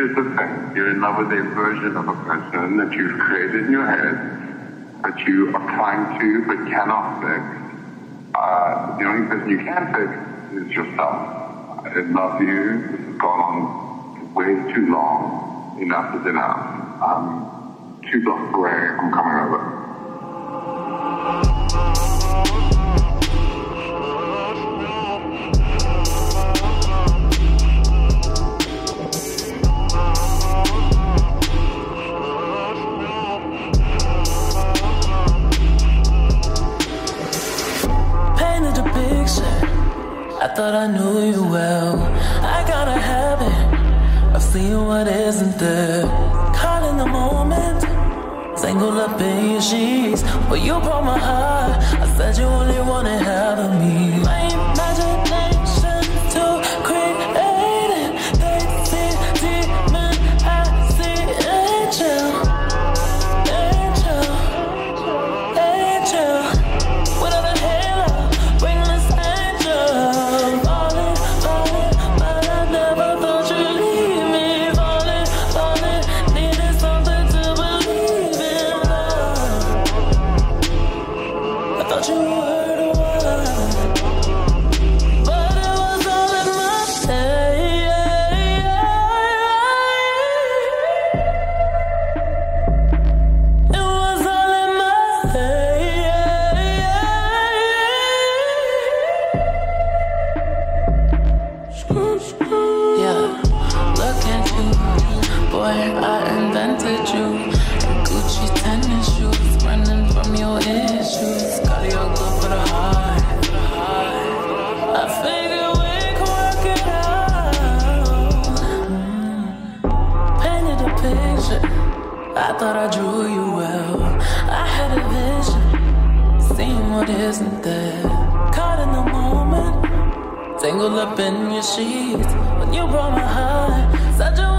Here's the thing. You're in love with a version of a person that you've created in your head, that you are trying to but cannot fix. Uh, the only person you can fix is yourself. I love you. This has gone on way too long. Enough is enough. Um, two blocks away. I'm coming over. I thought I knew you well. I got a habit of seeing what isn't there. Caught in the moment, tangled up in your sheets. But you broke my heart. I said you only wanted half of me. Boy. I invented you. Gucci tennis shoes, running from your issues. Cardio good for the heart. I figured we could work it out. Painted a picture. I thought I drew you well. I had a vision, seeing what isn't there. Caught in the moment, tangled up in your sheets. When you broke my heart, said you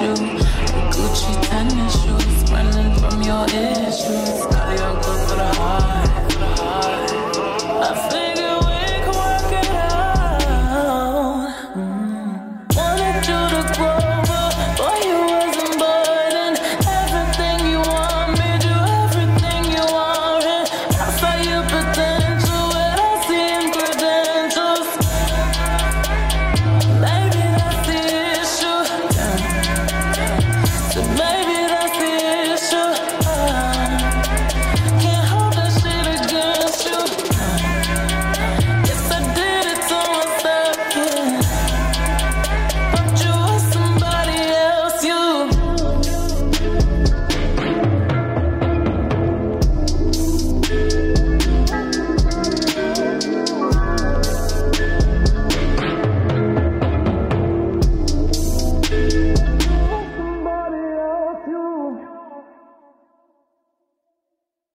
you.